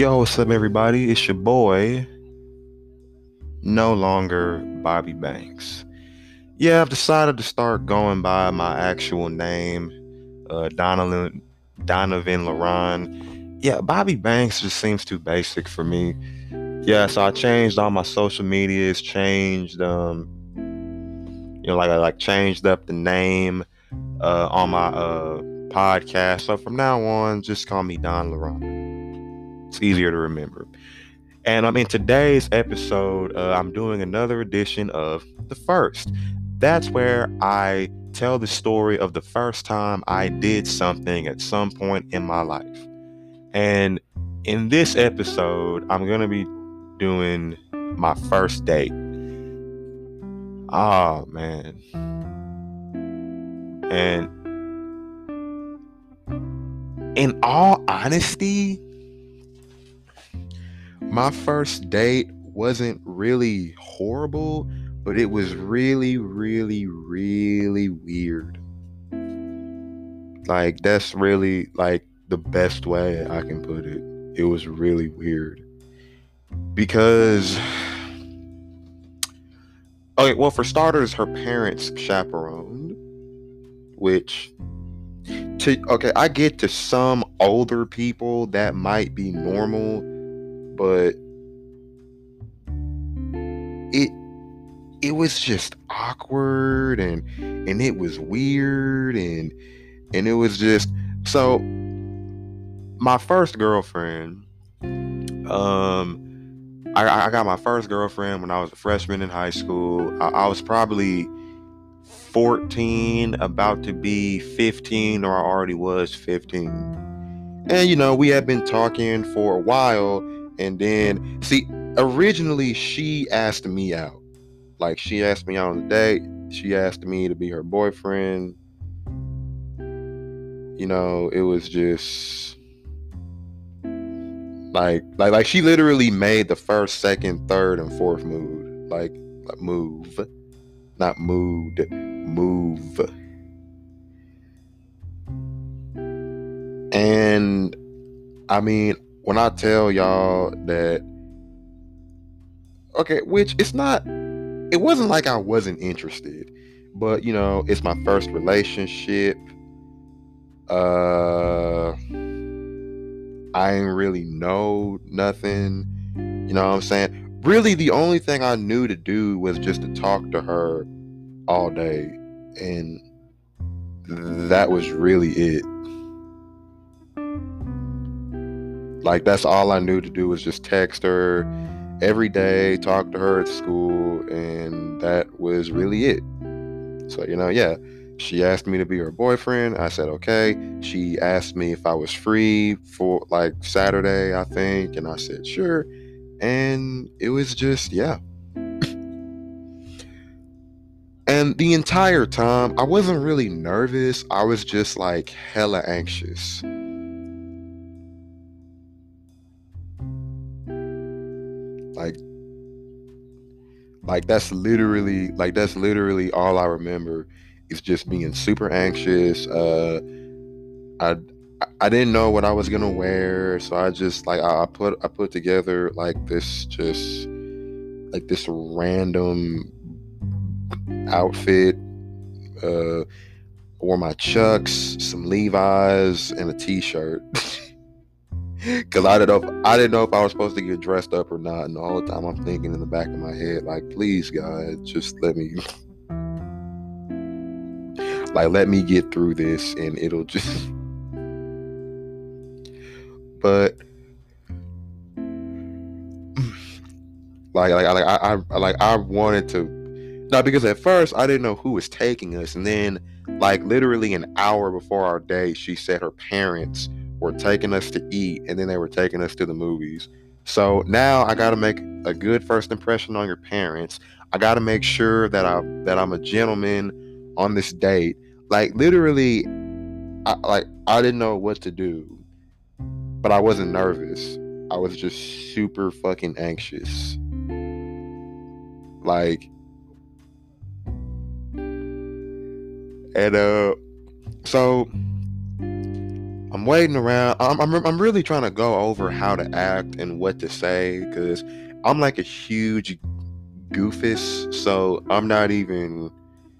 Yo, what's up, everybody? It's your boy, no longer Bobby Banks. Yeah, I've decided to start going by my actual name, uh, Donovan, Donovan Laron. Yeah, Bobby Banks just seems too basic for me. Yeah, so I changed all my social medias, changed, um, you know, like I like changed up the name uh, on my uh, podcast. So from now on, just call me Don Laron. It's easier to remember. And um, in today's episode, uh, I'm doing another edition of The First. That's where I tell the story of the first time I did something at some point in my life. And in this episode, I'm going to be doing my first date. Oh, man. And in all honesty, my first date wasn't really horrible, but it was really, really, really weird. Like, that's really like the best way I can put it. It was really weird. Because, okay, well, for starters, her parents chaperoned, which to okay, I get to some older people that might be normal but it it was just awkward and and it was weird and and it was just so my first girlfriend um I, I got my first girlfriend when I was a freshman in high school. I, I was probably 14, about to be 15, or I already was 15. And you know, we had been talking for a while, and then, see, originally she asked me out. Like she asked me out on a date. She asked me to be her boyfriend. You know, it was just like like like she literally made the first, second, third, and fourth move. Like, like move. Not mood. Move. And I mean, when I tell y'all that, okay, which it's not, it wasn't like I wasn't interested, but you know, it's my first relationship. Uh, I ain't really know nothing. You know what I'm saying? Really, the only thing I knew to do was just to talk to her all day, and that was really it. Like that's all I knew to do was just text her every day, talk to her at school, and that was really it. So, you know, yeah, she asked me to be her boyfriend. I said, okay. She asked me if I was free for like Saturday, I think, and I said, sure. And it was just, yeah. and the entire time, I wasn't really nervous. I was just like hella anxious. Like that's literally like that's literally all I remember is just being super anxious. Uh, I I didn't know what I was gonna wear, so I just like I put I put together like this just like this random outfit. Uh, wore my chucks, some Levi's, and a t-shirt. Cause I didn't know if, I didn't know if I was supposed to get dressed up or not, and all the time I'm thinking in the back of my head, like, please God, just let me, like, let me get through this, and it'll just. but like, like, like, I, I, like, I wanted to, not because at first I didn't know who was taking us, and then, like, literally an hour before our day, she said her parents were taking us to eat and then they were taking us to the movies. So now I got to make a good first impression on your parents. I got to make sure that I that I'm a gentleman on this date. Like literally I, like I didn't know what to do. But I wasn't nervous. I was just super fucking anxious. Like and uh so I'm waiting around. I'm, I'm, I'm really trying to go over how to act and what to say because I'm like a huge goofus. So I'm not even,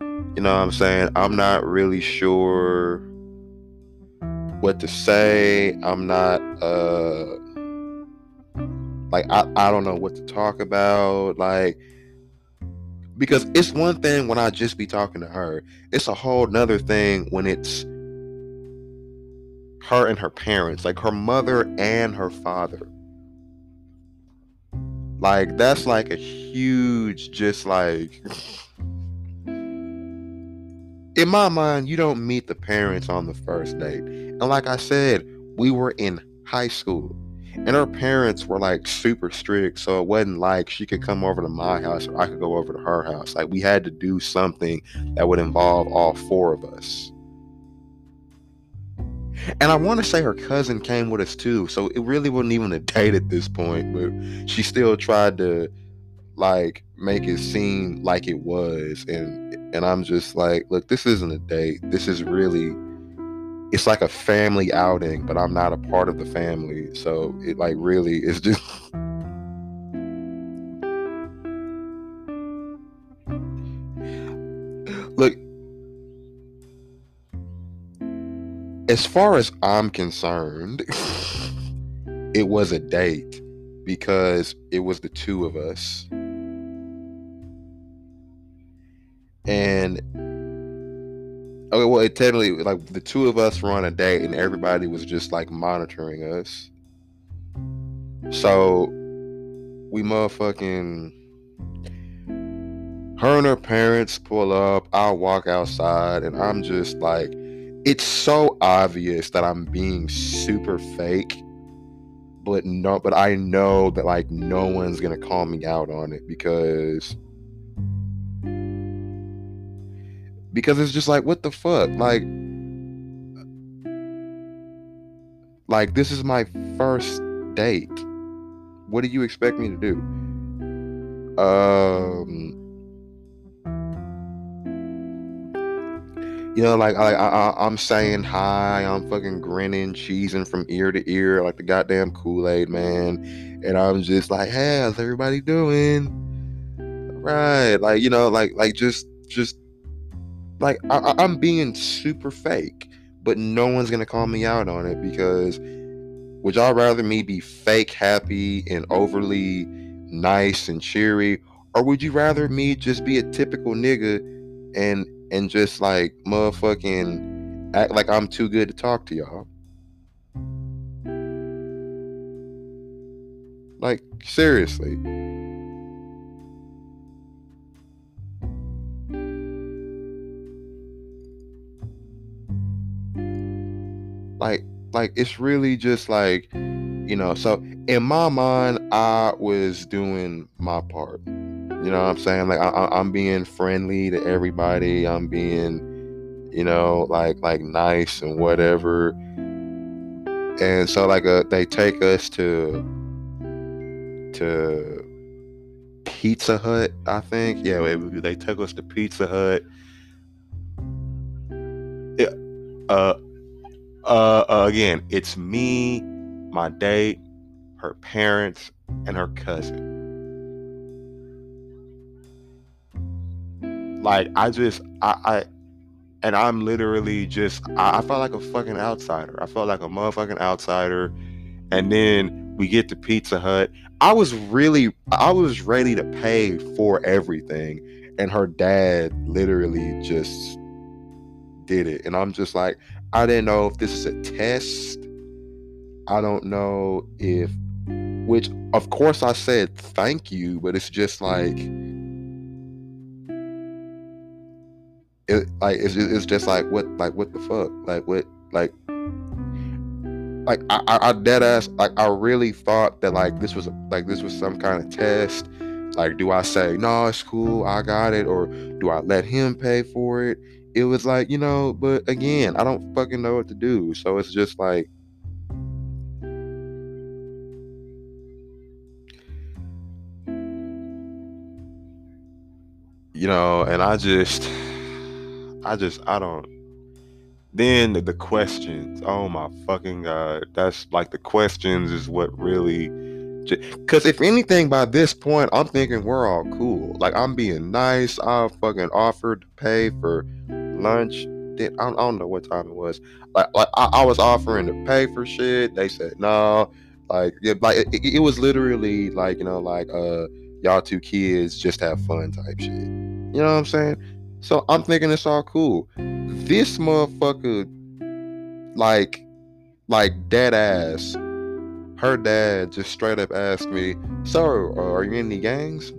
you know what I'm saying? I'm not really sure what to say. I'm not, uh, like, I, I don't know what to talk about. Like, because it's one thing when I just be talking to her, it's a whole nother thing when it's her and her parents, like her mother and her father. Like that's like a huge just like in my mind, you don't meet the parents on the first date. And like I said, we were in high school. And her parents were like super strict, so it wasn't like she could come over to my house or I could go over to her house. Like we had to do something that would involve all four of us. And I want to say her cousin came with us too. So it really wasn't even a date at this point, but she still tried to like make it seem like it was. And and I'm just like, look, this isn't a date. This is really it's like a family outing, but I'm not a part of the family. So it like really is just Look, as far as I'm concerned, it was a date because it was the two of us. And okay, well, it technically like the two of us were on a date, and everybody was just like monitoring us. So we motherfucking her and her parents pull up. I'll walk outside, and I'm just like, it's so obvious that I'm being super fake, but no, but I know that like no one's gonna call me out on it because because it's just like what the fuck, like like this is my first date. What do you expect me to do? Um you know, like I, I, I'm saying hi, I'm fucking grinning, cheesing from ear to ear like the goddamn Kool Aid man, and I'm just like, hey, how's everybody doing? Right, like you know, like like just just like I, I'm being super fake, but no one's gonna call me out on it because would y'all rather me be fake happy and overly nice and cheery, or would you rather me just be a typical nigga and and just like motherfucking act like I'm too good to talk to y'all. Like, seriously. Like, like it's really just like, you know, so in my mind, I was doing my part. You know what I'm saying? Like I, am being friendly to everybody. I'm being, you know, like like nice and whatever. And so like uh, they take us to to Pizza Hut, I think. Yeah, they took us to Pizza Hut. Uh, uh, uh, again, it's me, my date, her parents, and her cousin. Like I just I, I and I'm literally just I, I felt like a fucking outsider. I felt like a motherfucking outsider. And then we get to Pizza Hut. I was really I was ready to pay for everything. And her dad literally just did it. And I'm just like, I didn't know if this is a test. I don't know if which of course I said thank you, but it's just like it like it's just, it's just like what like what the fuck like what like like I, I, I dead ass like I really thought that like this was like this was some kind of test. Like, do I say no, it's cool, I got it, or do I let him pay for it? It was like you know, but again, I don't fucking know what to do. So it's just like. You know, and I just I just I don't then the, the questions. Oh my fucking god, that's like the questions is what really. Because if anything, by this point, I'm thinking we're all cool. Like I'm being nice. I fucking offered to pay for lunch. I don't, I don't know what time it was. Like, like I, I, was offering to pay for shit. They said no. Like, yeah, like it, it was literally like you know, like uh, y'all two kids just have fun type shit. You know what I'm saying? So I'm thinking it's all cool. This motherfucker, like, like dead ass. Her dad just straight up asked me, "Sir, uh, are you in any gangs?"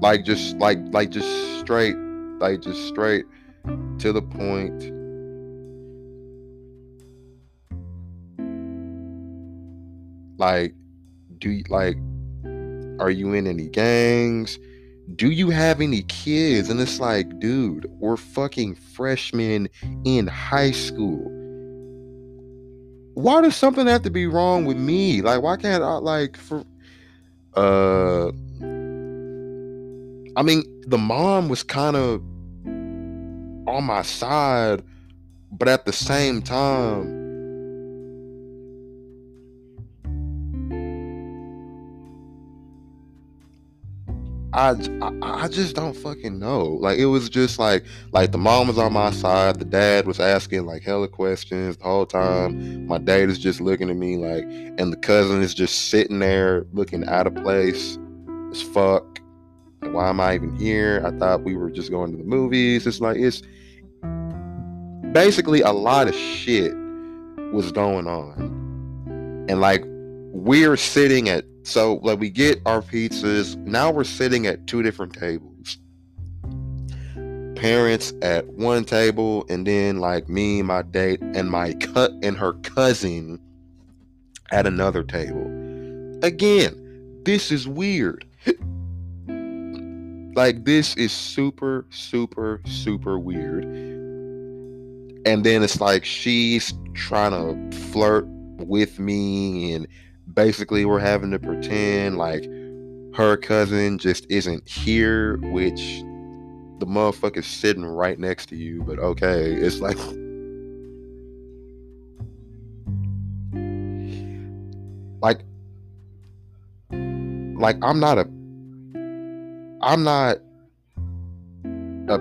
Like just like like just straight, like just straight to the point. Like, do you like? Are you in any gangs? Do you have any kids? And it's like, dude, we're fucking freshmen in high school. Why does something have to be wrong with me? Like, why can't I like for uh I mean, the mom was kind of on my side, but at the same time, I, I, just don't fucking know. Like it was just like like the mom was on my side, the dad was asking like hella questions the whole time. My dad is just looking at me like, and the cousin is just sitting there looking out of place as fuck. Like, why am I even here? I thought we were just going to the movies. It's like it's basically a lot of shit was going on, and like we're sitting at so like we get our pizzas. Now we're sitting at two different tables. Parents at one table, and then like me, my date, and my cut and her cousin at another table. Again, this is weird. like this is super, super, super weird. And then it's like she's trying to flirt with me and basically we're having to pretend like her cousin just isn't here, which the motherfucker's sitting right next to you, but okay, it's like like like I'm not a I'm not a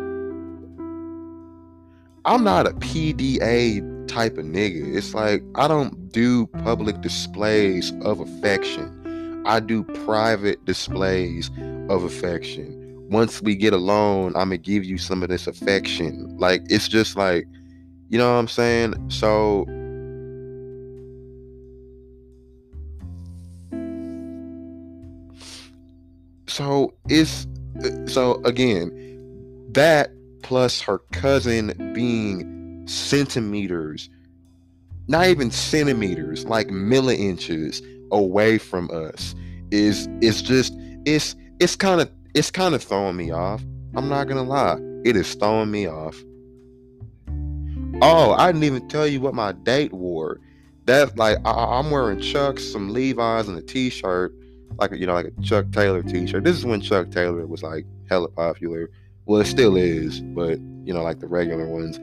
I'm not a PDA type of nigga. It's like I don't do public displays of affection. I do private displays of affection. Once we get alone, I'm gonna give you some of this affection. Like it's just like, you know what I'm saying? So so it's uh, so again that plus her cousin being centimeters, not even centimeters, like millinches away from us is it's just it's it's kind of it's kind of throwing me off. I'm not gonna lie, it is throwing me off. Oh, I didn't even tell you what my date wore. That's like I, am wearing Chucks, some Levi's, and a T-shirt, like you know, like a Chuck Taylor T-shirt. This is when Chuck Taylor was like hella popular. Well, it still is, but you know, like the regular ones.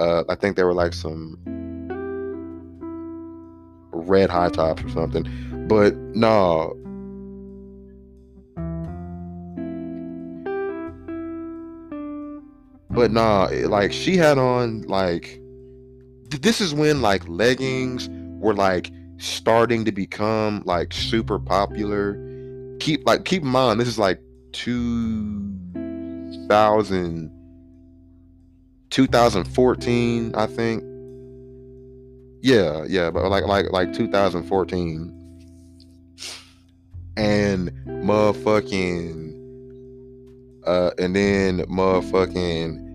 Uh, I think they were like some red high tops or something. But no. But nah, like she had on like this is when like leggings were like starting to become like super popular. Keep like keep in mind this is like 2000 2014, I think. Yeah, yeah, but like like like 2014. And motherfucking uh and then motherfucking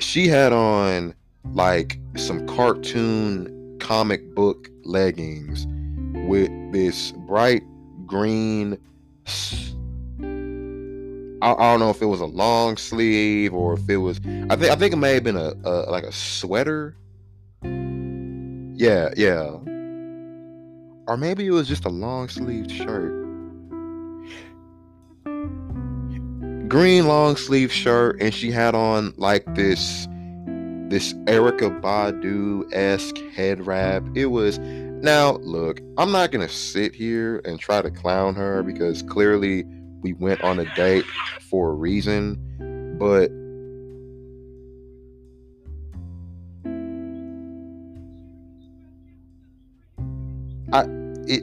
she had on like some cartoon comic book leggings with this bright green I, I, don't know if it was a long sleeve or if it was. I think I think it may have been a, a like a sweater. Yeah, yeah. Or maybe it was just a long sleeved shirt. Green long sleeve shirt, and she had on like this this Erykah Badu esque head wrap. It was now look, I'm not gonna sit here and try to clown her because clearly we went on a date for a reason, but I it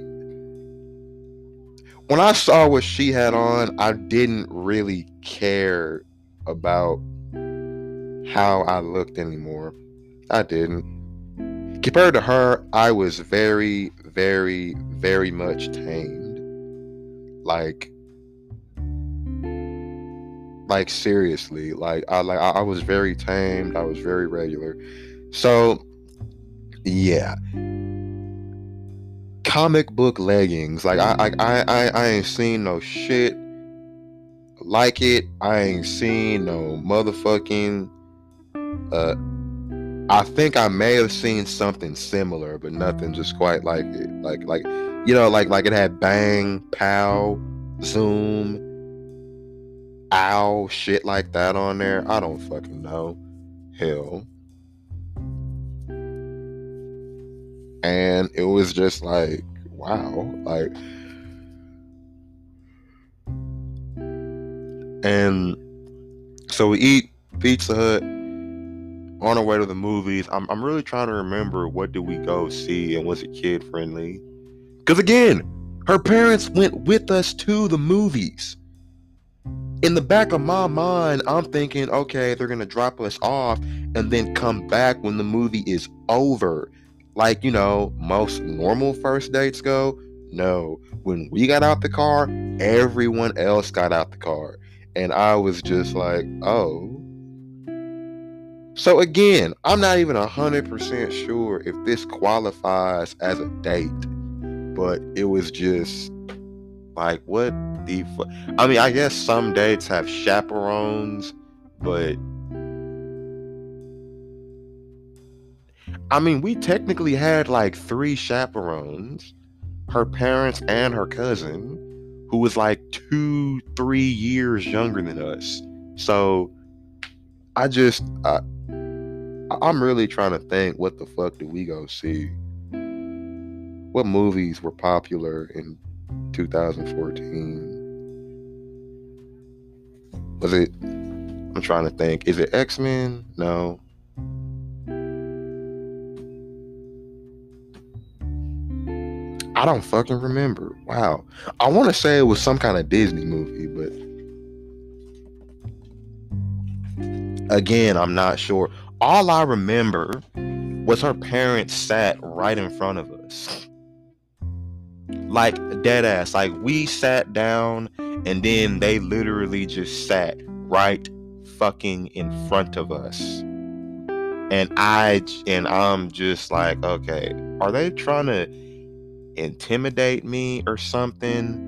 when I saw what she had on, I didn't really care about how I looked anymore. I didn't. Compared to her, I was very, very, very much tamed. Like, like seriously, like I like I was very tamed. I was very regular. So, yeah comic book leggings. Like I, I, I, I ain't seen no shit like it. I ain't seen no motherfucking. Uh, I think I may have seen something similar, but nothing just quite like it. Like, like, you know, like, like it had bang, pow, zoom, ow, shit like that on there. I don't fucking know. Hell. and it was just like wow like and so we eat pizza hut on our way to the movies i'm, I'm really trying to remember what did we go see and was it kid friendly because again her parents went with us to the movies in the back of my mind, I'm thinking, okay, they're gonna drop us off and then come back when the movie is over like, you know, most normal first dates go. No, when we got out the car, everyone else got out the car. And I was just like, oh. So again, I'm not even 100% sure if this qualifies as a date, but it was just like, what the fuck? I mean, I guess some dates have chaperones, but I mean, we technically had like three chaperones her parents and her cousin, who was like two, three years younger than us. So I just, I, I'm really trying to think what the fuck did we go see? What movies were popular in 2014? Was it, I'm trying to think, is it X Men? No. I don't fucking remember. Wow. I want to say it was some kind of Disney movie, but again, I'm not sure. All I remember was her parents sat right in front of us. Like dead ass. Like we sat down and then they literally just sat right fucking in front of us. And I and I'm just like, okay, are they trying to intimidate me or something?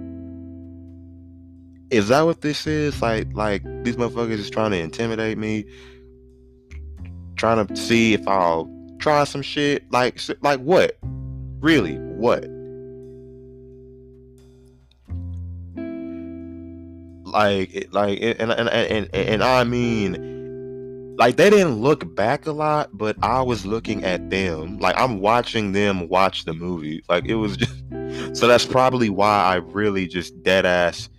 Is that what this is? Like, like these motherfuckers is trying to intimidate me, trying to see if I'll try some shit. Like, like what? Really, what? Like, like, and and and and I mean like they didn't look back a lot, but I was looking at them. Like I'm watching them watch the movie. Like it was just so that's probably why I really just dead ass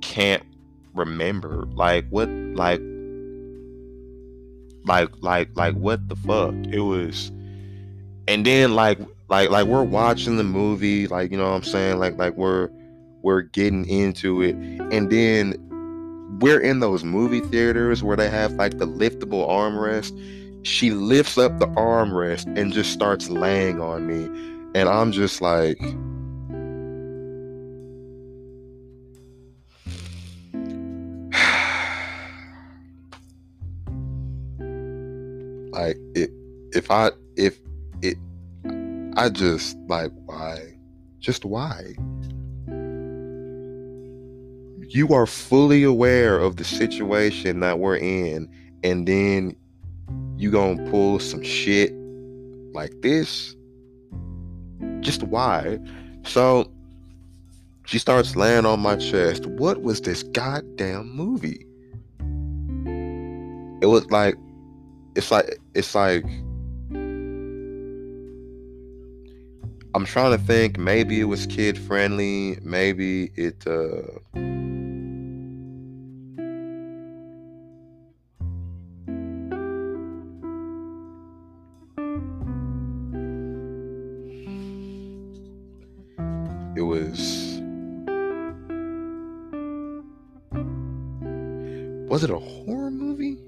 can't remember. Like what like like like like what the fuck? It was and then like like like we're watching the movie, like you know what I'm saying? Like like we're we're getting into it and then we're in those movie theaters where they have like the liftable armrest. She lifts up the armrest and just starts laying on me. And I'm just like, like it if I if it I just like why? Just why? You are fully aware of the situation that we're in, and then you gonna pull some shit like this. Just why? So she starts laying on my chest. What was this goddamn movie? it was like it's like it's like I'm trying to think maybe it was kid friendly, maybe it uh was it a horror movie?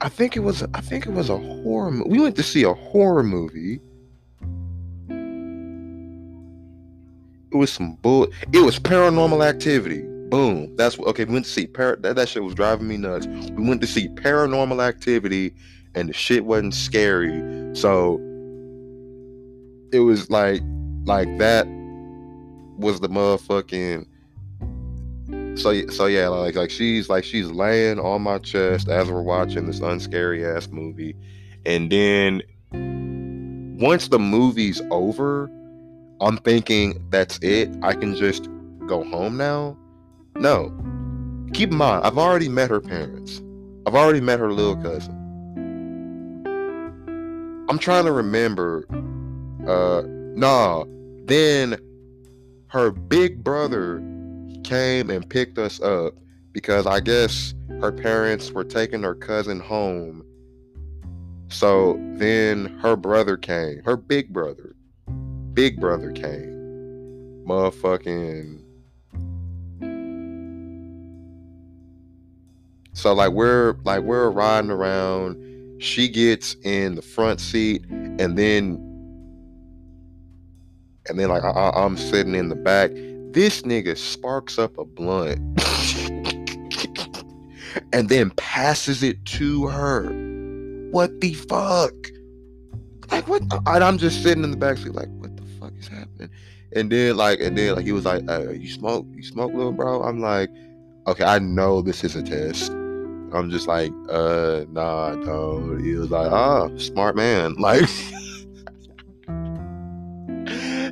I think it was I think it was a horror movie. We went to see a horror movie. It was some bull. It was paranormal activity. Boom. That's what. Okay, we went to see par. That, that shit was driving me nuts. We went to see paranormal activity, and the shit wasn't scary. So it was like, like that was the motherfucking. So so yeah, like like she's like she's laying on my chest as we're watching this unscary ass movie, and then once the movie's over, I'm thinking that's it. I can just go home now. No. Keep in mind, I've already met her parents. I've already met her little cousin. I'm trying to remember. Uh, nah. Then her big brother came and picked us up because I guess her parents were taking her cousin home. So then her brother came, her big brother, big brother came. Motherfucking. So like we're like we're riding around. She gets in the front seat, and then and then like I, I'm sitting in the back. This nigga sparks up a blunt, and then passes it to her. What the fuck? Like what? And I'm just sitting in the back seat, like what the fuck is happening? And then like, and then like he was like, uh, "You smoke? You smoke, little bro?" I'm like, "Okay, I know this is a test." I'm just like, "Uh, nah, don't." He was like, "Ah, smart man." Like,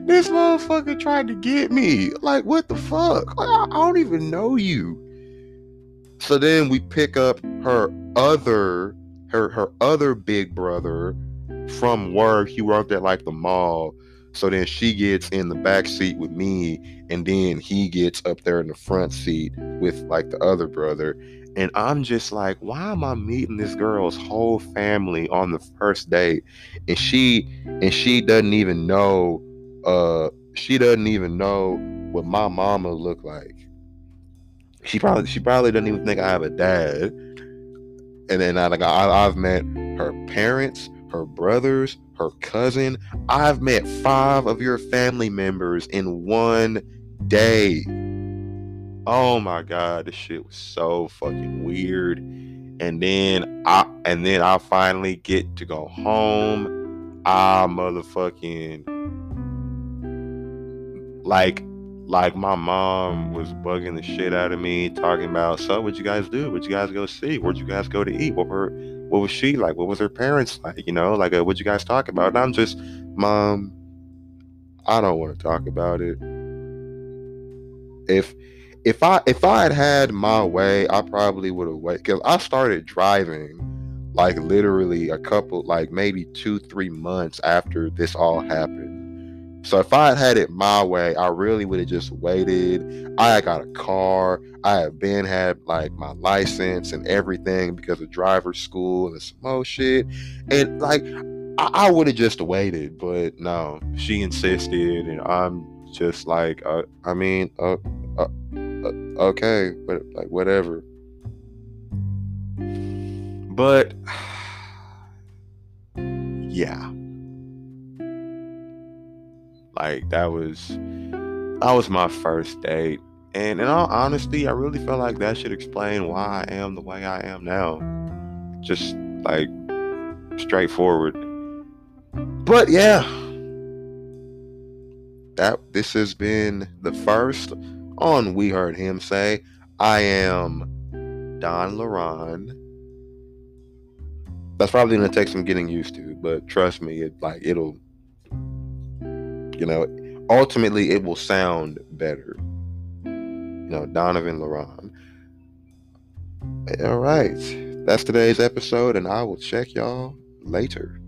this motherfucker tried to get me. Like, what the fuck? Like, I, I don't even know you. So then we pick up her other, her her other big brother from work. He worked at like the mall. So then she gets in the back seat with me, and then he gets up there in the front seat with like the other brother. And I'm just like, why am I meeting this girl's whole family on the first date? And she and she doesn't even know uh she doesn't even know what my mama look like. She probably she probably doesn't even think I have a dad. And then I like I, I've met her parents, her brothers, her cousin. I've met five of your family members in one day. Oh my god, this shit was so fucking weird. And then I and then I finally get to go home. I motherfucking like like my mom was bugging the shit out of me talking about so what'd you guys do? What'd you guys go see? Where'd you guys go to eat? What were what was she like? What was her parents like? You know like uh, what'd you guys talk about? And i'm just mom i don't want to talk about it. If if i if i had had my way i probably would have waited because i started driving like literally a couple like maybe two three months after this all happened so if I had had it my way, I really would have just waited. I got a car. I had been had like my license and everything because of driver's school and some more shit. And like I, I would have just waited, but no, she insisted, and I'm just like, uh, I mean, uh, uh, uh, Uh, okay, but like whatever. But yeah like that was that was my first date. And in all honesty, I really feel like that should explain why I am the way I am now. Just like straightforward. But yeah. That this has been the first on We Heard Him Say. I am Don Laron. that's probably gonna take some getting used to, but trust me, it like it'll you know, ultimately it will sound better. You know, Donovan LaRon. All right. That's today's episode, and I will check y'all later.